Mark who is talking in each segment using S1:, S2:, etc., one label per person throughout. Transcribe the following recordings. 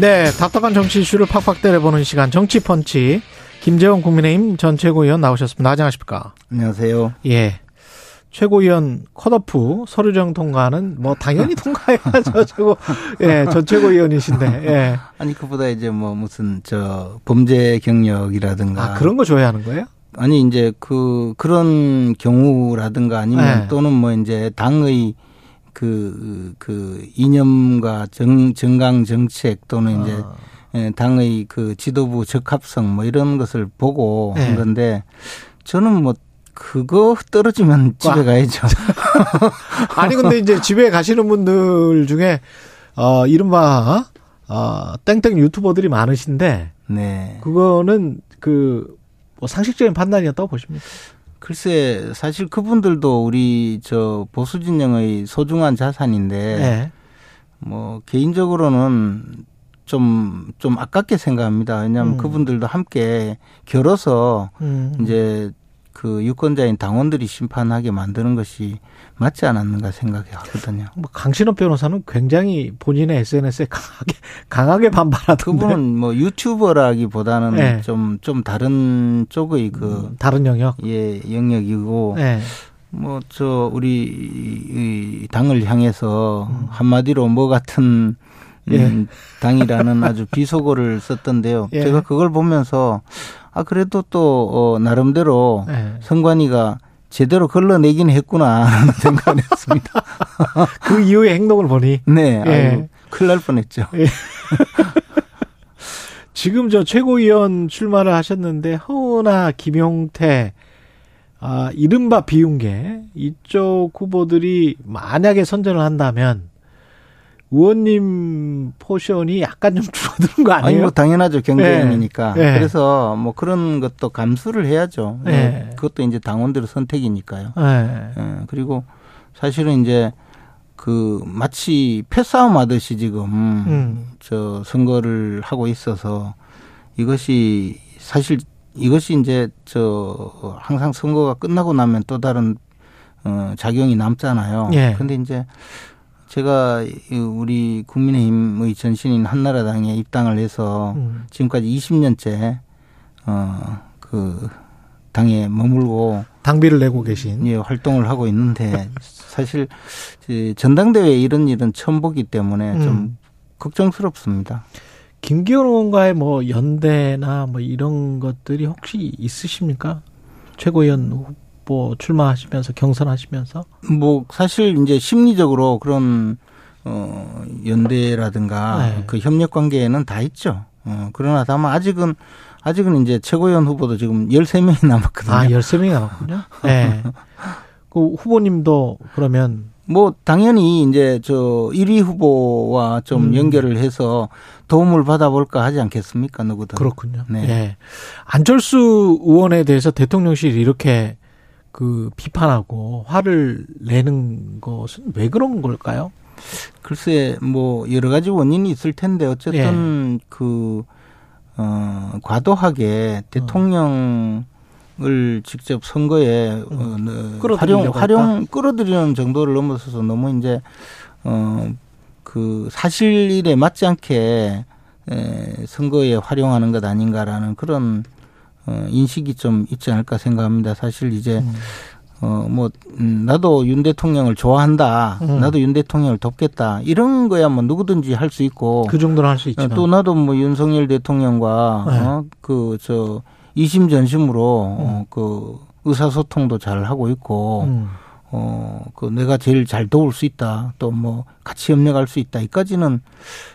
S1: 네, 답답한 정치 이슈를 팍팍 때려보는 시간 정치 펀치 김재원 국민의힘 전 최고위원 나오셨습니다. 안녕하십니까?
S2: 안녕하세요.
S1: 예. 최고위원 컷오프 서류정 통과는 뭐 당연히 통과해야죠. 최고 예, 전 최고위원이신데. 예.
S2: 아니 그보다 이제 뭐 무슨 저 범죄 경력이라든가
S1: 아, 그런 거 줘야 하는 거예요?
S2: 아니 이제 그 그런 경우라든가 아니면
S1: 네.
S2: 또는 뭐 이제 당의 그, 그 이념과 정, 정강 정책 또는 이제
S1: 아.
S2: 예, 당의 그 지도부 적합성 뭐 이런 것을 보고
S1: 네.
S2: 한 건데 저는 뭐 그거 떨어지면 집에
S1: 와.
S2: 가야죠.
S1: 아니 근데 이제 집에 가시는 분들 중에 어 이른바 어 땡땡 유튜버들이 많으신데
S2: 네.
S1: 그거는 그뭐 상식적인 판단이었다고 보십니까?
S2: 글쎄 사실 그분들도 우리 저 보수 진영의 소중한 자산인데
S1: 예.
S2: 뭐 개인적으로는 좀좀 아깝게 생각합니다. 왜냐하면
S1: 음.
S2: 그분들도 함께 결어서
S1: 음.
S2: 이제 그 유권자인 당원들이 심판하게 만드는 것이 맞지 않았는가 생각하거든요.
S1: 뭐 강신업 변호사는 굉장히 본인의 SNS에 강하게 강하게 반발하던데.
S2: 그분은 뭐 유튜버라기보다는
S1: 네.
S2: 좀좀 다른 쪽의 그
S1: 음, 다른 영역.
S2: 예, 영역이고
S1: 네.
S2: 뭐저 우리 이 당을 향해서
S1: 음.
S2: 한마디로 뭐 같은
S1: 예.
S2: 음, 당이라는 아주 비속어를 썼던데요.
S1: 예.
S2: 제가 그걸 보면서 아 그래도 또 어, 나름대로
S1: 네.
S2: 선관위가 제대로 걸러내긴 했구나 하는 생각을 했습니다.
S1: 그 이후의 행동을 보니
S2: 네,
S1: 예.
S2: 아유, 큰일 날 뻔했죠.
S1: 지금 저 최고위원 출마를 하셨는데 허은하, 김용태, 아 이른바 비윤계 이쪽 후보들이 만약에 선전을 한다면 의원님 포션이 약간 좀 줄어드는 거
S2: 아니
S1: 아니에요?
S2: 뭐 당연하죠 경쟁이니까.
S1: 예. 예.
S2: 그래서 뭐 그런 것도 감수를 해야죠.
S1: 예.
S2: 네, 그것도 이제 당원들의 선택이니까요.
S1: 네.
S2: 예, 그리고 사실은 이제 그 마치 패싸움 하듯이 지금
S1: 음.
S2: 저 선거를 하고 있어서 이것이 사실 이것이 이제 저 항상 선거가 끝나고 나면 또 다른 어 작용이 남잖아요.
S1: 예.
S2: 근데 이제 제가 이 우리 국민의힘의 전 신인 한나라당에 입당을 해서
S1: 음.
S2: 지금까지 20년째 어그 당에 머물고
S1: 당비를 내고 계신.
S2: 예, 활동을 하고 있는데 사실 이 전당대회 이런 일은 처음 보기 때문에 좀
S1: 음.
S2: 걱정스럽습니다.
S1: 김기현 의원과의 뭐 연대나 뭐 이런 것들이 혹시 있으십니까? 최고위원 후보 출마하시면서 경선하시면서
S2: 뭐 사실 이제 심리적으로 그런 어 연대라든가
S1: 네.
S2: 그 협력 관계는 다 있죠. 어 그러나 다만 아직은 아직은 이제 최고위원 후보도 지금 13명이 남았거든요.
S1: 아 13명이 남았군요. 네. 그 후보님도 그러면
S2: 뭐 당연히 이제 저 1위 후보와 좀
S1: 음.
S2: 연결을 해서 도움을 받아볼까 하지 않겠습니까 누구든.
S1: 그렇군요.
S2: 네.
S1: 예. 안철수 의원에 대해서 대통령실이 이렇게 그 비판하고 화를 내는 것은 왜 그런 걸까요?
S2: 글쎄 뭐 여러 가지 원인이 있을 텐데 어쨌든
S1: 예.
S2: 그 어, 과도하게 대통령을 직접 선거에 어, 네,
S1: 음. 끌어들이려고
S2: 활용 활용 끌어들이는 정도를 넘어서서 너무 이제 어 그 사실에 맞지 않게 에, 선거에 활용하는 것 아닌가라는 그런 어, 인식이 좀 있지 않을까 생각합니다. 사실 이제
S1: 음.
S2: 어, 뭐, 음, 나도 윤 대통령을 좋아한다.
S1: 음.
S2: 나도 윤 대통령을 돕겠다. 이런 거야 뭐 누구든지 할 수 있고.
S1: 그 정도는 할수
S2: 어,
S1: 있지만
S2: 또 나도 뭐 윤석열 대통령과,
S1: 네.
S2: 어, 그, 저, 이심전심으로,
S1: 음.
S2: 어, 그, 의사소통도 잘 하고 있고,
S1: 음.
S2: 어, 그 내가 제일 잘 도울 수 있다. 또 뭐 같이 협력할 수 있다. 이까지는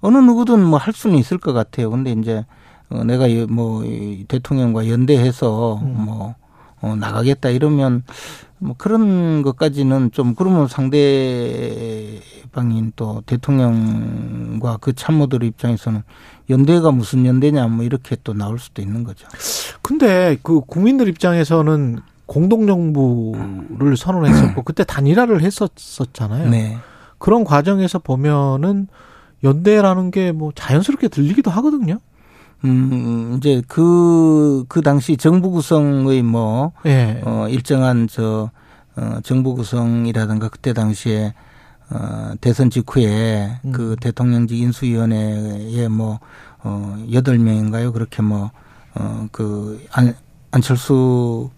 S2: 어느 누구든 뭐 할 수는 있을 것 같아요. 근데 이제 어, 내가 여- 뭐이 대통령과 연대해서
S1: 음.
S2: 뭐 어, 나가겠다 이러면 뭐 그런 것까지는 좀 그러면 상대방인 또 대통령과 그 참모들 입장에서는 연대가 무슨 연대냐 뭐 이렇게 또 나올 수도 있는 거죠.
S1: 근데 그 국민들 입장에서는 공동정부를 선언했었고 그때 단일화를 했었었잖아요.
S2: 네.
S1: 그런 과정에서 보면은 연대라는 게 뭐 자연스럽게 들리기도 하거든요.
S2: 음, 이제 그, 그 당시 정부 구성의 뭐,
S1: 예.
S2: 어, 일정한 저, 어, 정부 구성이라든가 그때 당시에, 어, 대선 직후에
S1: 음.
S2: 그 대통령직 인수위원회에 뭐, 어, 여덟 명인가요? 그렇게 뭐, 어, 그, 안, 안철수,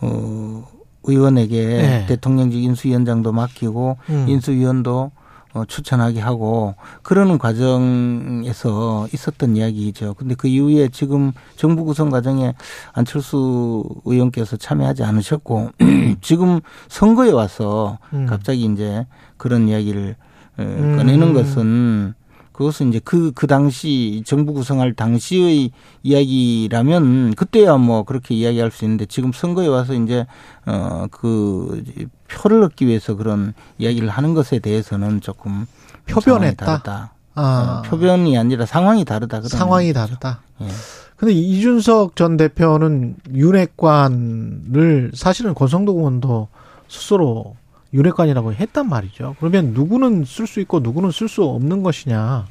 S2: 어, 의원에게
S1: 네.
S2: 대통령직 인수위원장도 맡기고
S1: 음.
S2: 인수위원도 어, 추천하게 하고 그러는 과정에서 있었던 이야기죠. 근데 그 이후에 지금 정부 구성 과정에 안철수 의원께서 참여하지 않으셨고 지금 선거에 와서
S1: 음.
S2: 갑자기 이제 그런 이야기를 어,
S1: 음.
S2: 꺼내는 것은 그것은 이제 그, 그 당시 정부 구성할 당시의 이야기라면 그때야 뭐 그렇게 이야기할 수 있는데 지금 선거에 와서 이제 어, 그 표를 얻기 위해서 그런 이야기를 하는 것에 대해서는 조금
S1: 표변했다.
S2: 다르다.
S1: 아,
S2: 어, 표변이 아니라 상황이 다르다. 그런
S1: 상황이
S2: 얘기죠.
S1: 다르다.
S2: 예.
S1: 근데 이준석 전 대표는 윤핵관을 사실은 권성동 의원도 스스로 윤핵관이라고 했단 말이죠. 그러면 누구는 쓸 수 있고 누구는 쓸 수 없는 것이냐.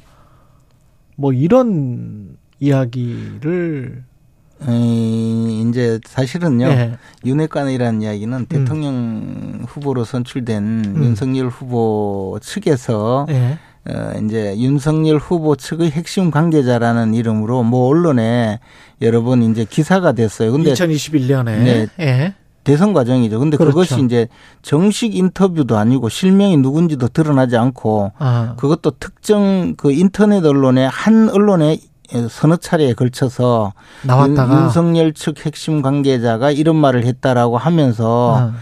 S1: 뭐 이런 이야기를
S2: 에, 이제 사실은요.
S1: 예.
S2: 윤핵관이라는 이야기는 대통령 후보로 선출된
S1: 음.
S2: 윤석열 후보 측에서
S1: 예.
S2: 어, 이제 윤석열 후보 측의 핵심 관계자라는 이름으로 뭐 언론에 여러 번 이제 기사가 됐어요. 근데
S1: 2021년에
S2: 네.
S1: 예.
S2: 대선 과정이죠. 근데
S1: 그렇죠.
S2: 그것이 이제 정식 인터뷰도 아니고 실명이 누군지도 드러나지 않고
S1: 아.
S2: 그것도 특정 그 인터넷 언론의 한 언론에 서너 차례에 걸쳐서
S1: 나왔다가
S2: 윤, 윤석열 측 핵심 관계자가 이런 말을 했다라고 하면서
S1: 아.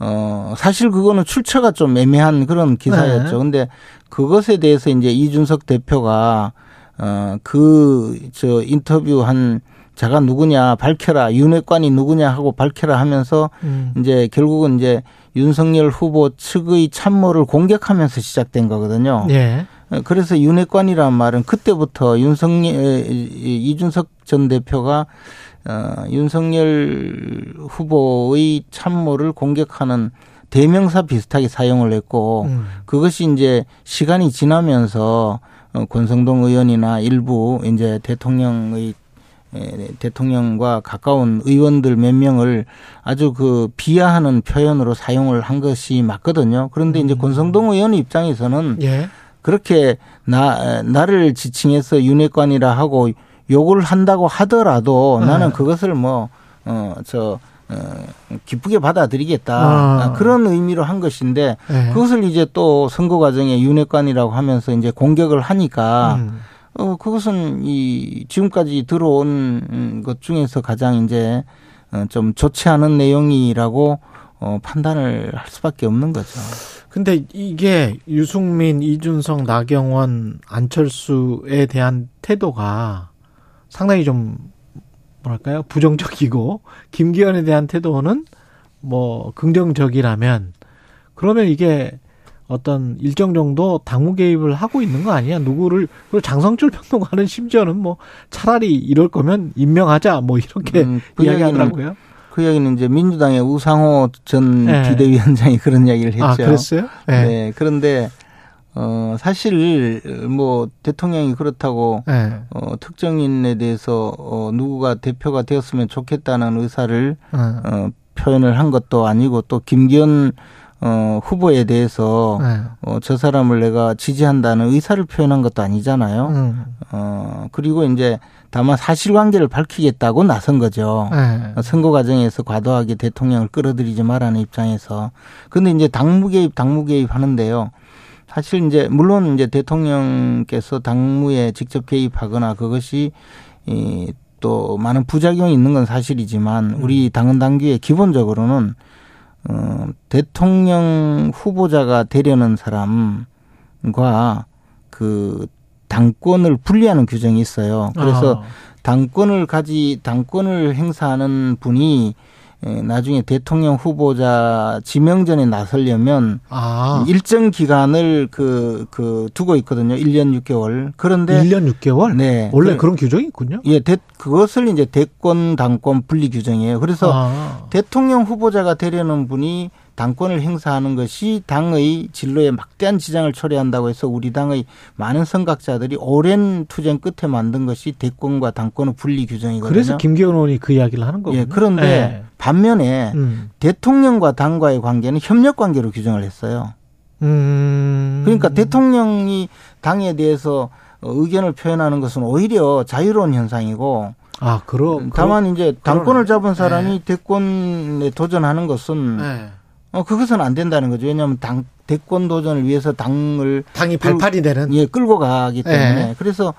S2: 어, 사실 그거는 출처가 좀 애매한 그런 기사였죠.
S1: 네.
S2: 근데 그것에 대해서 이제 이준석 대표가 어, 그, 저, 인터뷰 한 자가 누구냐 밝혀라. 윤핵관이 누구냐 하고 밝혀라 하면서
S1: 음.
S2: 이제 결국은 이제 윤석열 후보 측의 참모를 공격하면서 시작된 거거든요.
S1: 예.
S2: 그래서 윤핵관이라는 말은 그때부터 윤석열, 이준석 전 대표가 어, 윤석열 후보의 참모를 공격하는 대명사 비슷하게 사용을 했고
S1: 음.
S2: 그것이 이제 시간이 지나면서 어, 권성동 의원이나 일부 이제 대통령의 에, 대통령과 가까운 의원들 몇 명을 아주 그 비하하는 표현으로 사용을 한 것이 맞거든요. 그런데 이제 권성동 의원 입장에서는
S1: 예.
S2: 그렇게 나 나를 지칭해서 윤핵관이라 하고 욕을 한다고 하더라도
S1: 네.
S2: 나는 그것을 뭐어저 어, 기쁘게 받아들이겠다
S1: 아.
S2: 그런 의미로 한 것인데
S1: 예.
S2: 그것을 이제 또 선거 과정에 윤핵관이라고 하면서 이제 공격을 하니까
S1: 음.
S2: 어 그것은 이 지금까지 들어온 음, 것 중에서 가장 이제 어, 좀 좋지 않은 내용이라고 어 판단을 할 수밖에 없는 거죠.
S1: 근데 이게 유승민, 이준석, 나경원, 안철수에 대한 태도가 상당히 좀 뭐랄까요 부정적이고 김기현에 대한 태도는 뭐 긍정적이라면 그러면 이게 어떤 일정 정도 당무 개입을 하고 있는 거 아니야? 누구를 그리고 장성철 평론가는 심지어는 뭐 차라리 이럴 거면 임명하자 뭐 이렇게
S2: 음, 그
S1: 이야기하더라고요.
S2: 그 얘기는 이제 민주당의 우상호 전
S1: 네.
S2: 비대위원장이 그런 이야기를 했죠.
S1: 아 그랬어요? 네.
S2: 네. 그런데 어 사실 뭐 대통령이 그렇다고
S1: 네.
S2: 어 특정인에 대해서 어 누구가 대표가 되었으면 좋겠다는 의사를
S1: 어.
S2: 어 표현을 한 것도 아니고 또 김기현 어 후보에 대해서
S1: 네.
S2: 어 저 사람을 내가 지지한다는 의사를 표현한 것도 아니잖아요.
S1: 음.
S2: 어 그리고 이제 다만 사실관계를 밝히겠다고 나선 거죠.
S1: 네.
S2: 선거 과정에서 과도하게 대통령을 끌어들이지 말라는 입장에서. 근데 이제 당무 개입, 당무 개입 하는데요. 사실 이제 물론 이제 대통령께서 당무에 직접 개입하거나 그것이 이또 많은 부작용이 있는 건 사실이지만 우리 당헌 당규에 기본적으로는 어 대통령 후보자가 되려는 사람과 그 당권을 분리하는 규정이 있어요. 그래서
S1: 아.
S2: 당권을 가지 당권을 행사하는 분이 에, 나중에 대통령 후보자 지명전에 나서려면
S1: 아,
S2: 일정 기간을 그, 그 두고 있거든요. 1년 6개월. 그런데
S1: 1년 6개월?
S2: 네.
S1: 원래
S2: 그,
S1: 그런 규정이 있군요.
S2: 예, 대, 그것을 이제 대권 당권 분리 규정이에요. 그래서
S1: 아.
S2: 대통령 후보자가 되려는 분이 당권을 행사하는 것이 당의 진로에 막대한 지장을 초래한다고 해서 우리 당의 많은 선각자들이 오랜 투쟁 끝에 만든 것이 대권과 당권의 분리 규정이거든요.
S1: 그래서 김기현 의원이 그 이야기를 하는 거군요.
S2: 예, 그런데
S1: 네.
S2: 반면에
S1: 음.
S2: 대통령과 당과의 관계는 협력 관계로 규정을 했어요. 음. 그러니까 대통령이 당에 대해서 의견을 표현하는 것은 오히려 자유로운 현상이고
S1: 아, 그러,
S2: 다만 이제 당권을 잡은 사람이 네. 대권에 도전하는 것은 네. 어 그것은 안 된다는 거죠. 왜냐하면 당 대권 도전을 위해서 당을
S1: 당이 발판이 끌, 되는
S2: 예 끌고 가기 때문에 네. 그래서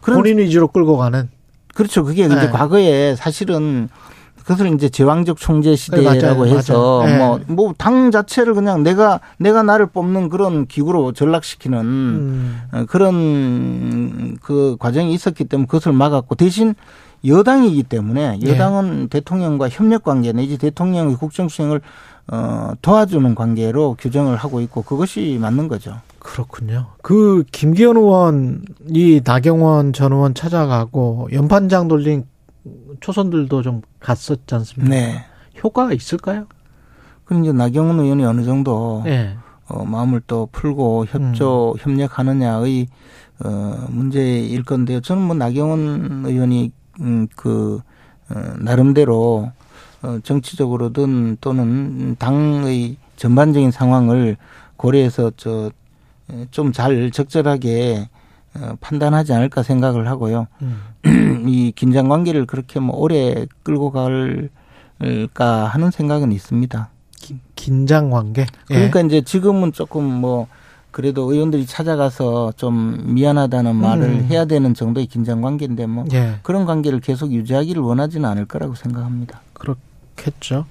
S1: 그런 본인 위주로 끌고 가는
S2: 그렇죠. 그게 이제 네. 과거에 사실은 그것을 이제 제왕적 총재 시대라고 네, 해서 뭐뭐당 자체를 그냥 내가 내가 나를 뽑는 그런 기구로 전락시키는 음. 어, 그런 그 과정이 있었기 때문에 그것을 막았고 대신 여당이기 때문에 예. 여당은 네. 대통령과 협력 관계 내지 대통령의 국정 수행을 어 도와주는 관계로 규정을 하고 있고 그것이 맞는 거죠.
S1: 그렇군요. 그 김기현 의원이 나경원 전 의원 찾아가고 연판장 돌린 초선들도 좀 갔었지 않습니까? 네. 효과가 있을까요?
S2: 그럼 이제 나경원 의원이 어느 정도 네. 어, 마음을 또 풀고 협조 음. 협력하느냐의 어, 문제일 건데요. 저는 뭐 나경원 의원이 음, 그 어, 나름대로 어, 정치적으로든 또는 당의 전반적인 상황을 고려해서 저 좀 잘 적절하게 어, 판단하지 않을까 생각을 하고요. 음. 이 긴장 관계를 그렇게 뭐 오래 끌고 갈까 하는 생각은 있습니다.
S1: 기, 긴장 관계?
S2: 그러니까 예. 이제 지금은 조금 뭐 그래도 의원들이 찾아가서 좀 미안하다는 말을 음. 해야 되는 정도의 긴장 관계인데 뭐 예. 그런 관계를 계속 유지하기를 원하지는 않을 거라고 생각합니다.
S1: 그렇겠죠.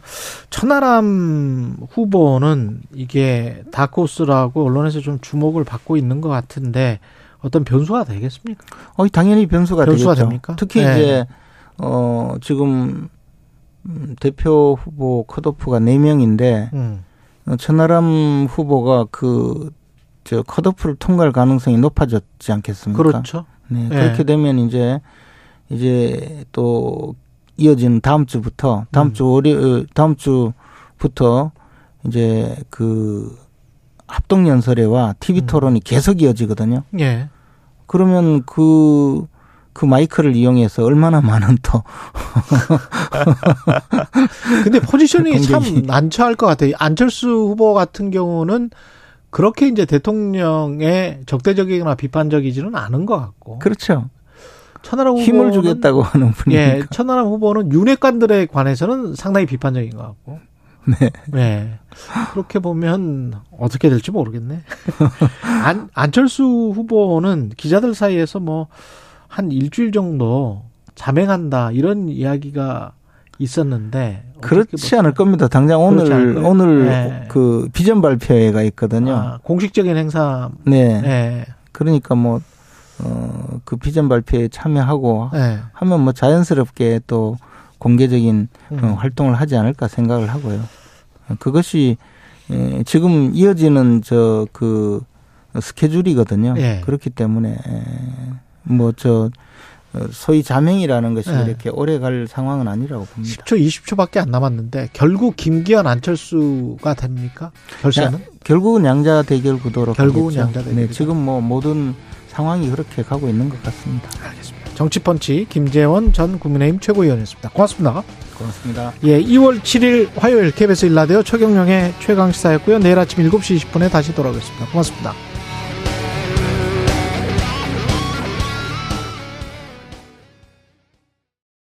S1: 천하람 후보는 이게 다코스라고 언론에서 좀 주목을 받고 있는 것 같은데 어떤 변수가 되겠습니까?
S2: 어, 당연히 변수가, 변수가 되겠죠. 됩니까? 특히 네. 이제 어 지금 대표 후보 컷오프가 4 명인데 음. 어, 천하람 후보가 그 저 컷오프를 통과할 가능성이 높아졌지 않겠습니까?
S1: 그렇죠.
S2: 네, 네. 그렇게 되면 이제 이제 또 이어지는 다음 주부터 다음 음. 주 월요 다음 주부터 이제 그 합동 연설회와 TV 음. 토론이 계속 이어지거든요. 예. 그러면 그, 그 마이크를 이용해서 얼마나 많은 또.
S1: 근데 포지션이 참 난처할 것 같아요. 안철수 후보 같은 경우는 그렇게 이제 대통령의 적대적이거나 비판적이지는 않은 것 같고.
S2: 그렇죠. 천하람 후보 힘을 주겠다고 하는 분이
S1: 예, 천하람 후보는 윤핵관들에 관해서는 상당히 비판적인 것 같고. 네. 네. 그렇게 보면 어떻게 될지 모르겠네. 안, 안철수 후보는 기자들 사이에서 뭐 한 일주일 정도 자맹한다 이런 이야기가 있었는데
S2: 그렇지 않을 겁니다. 당장 오늘 오늘 네. 그 비전 발표회가 있거든요. 아,
S1: 공식적인 행사.
S2: 네. 네. 그러니까 뭐 어, 그 비전 발표에 참여하고 네. 하면 뭐 자연스럽게 또 공개적인 음. 어, 활동을 하지 않을까 생각을 하고요. 그것이 예, 지금 이어지는 저 그 스케줄이거든요. 예. 그렇기 때문에 뭐저 어, 소위 자명이라는 것이 예. 이렇게 오래 갈 상황은 아니라고 봅니다.
S1: 10초, 20초밖에 안 남았는데 결국 김기현 안철수가 됩니까? 결선은? 야,
S2: 결국은 양자 대결 구도로
S1: 결국은. 양자 대결.
S2: 네, 지금 뭐 모든 상황이 그렇게 가고 있는 것 같습니다.
S1: 알겠습니다. 정치펀치 김재원 전 국민의힘 최고위원이었습니다. 고맙습니다.
S2: 고맙습니다.
S1: 예, 2월 7일 화요일 KBS 일라디오 최경영의 최강시사였고요. 내일 아침 7시 20분에 다시 돌아오겠습니다. 고맙습니다.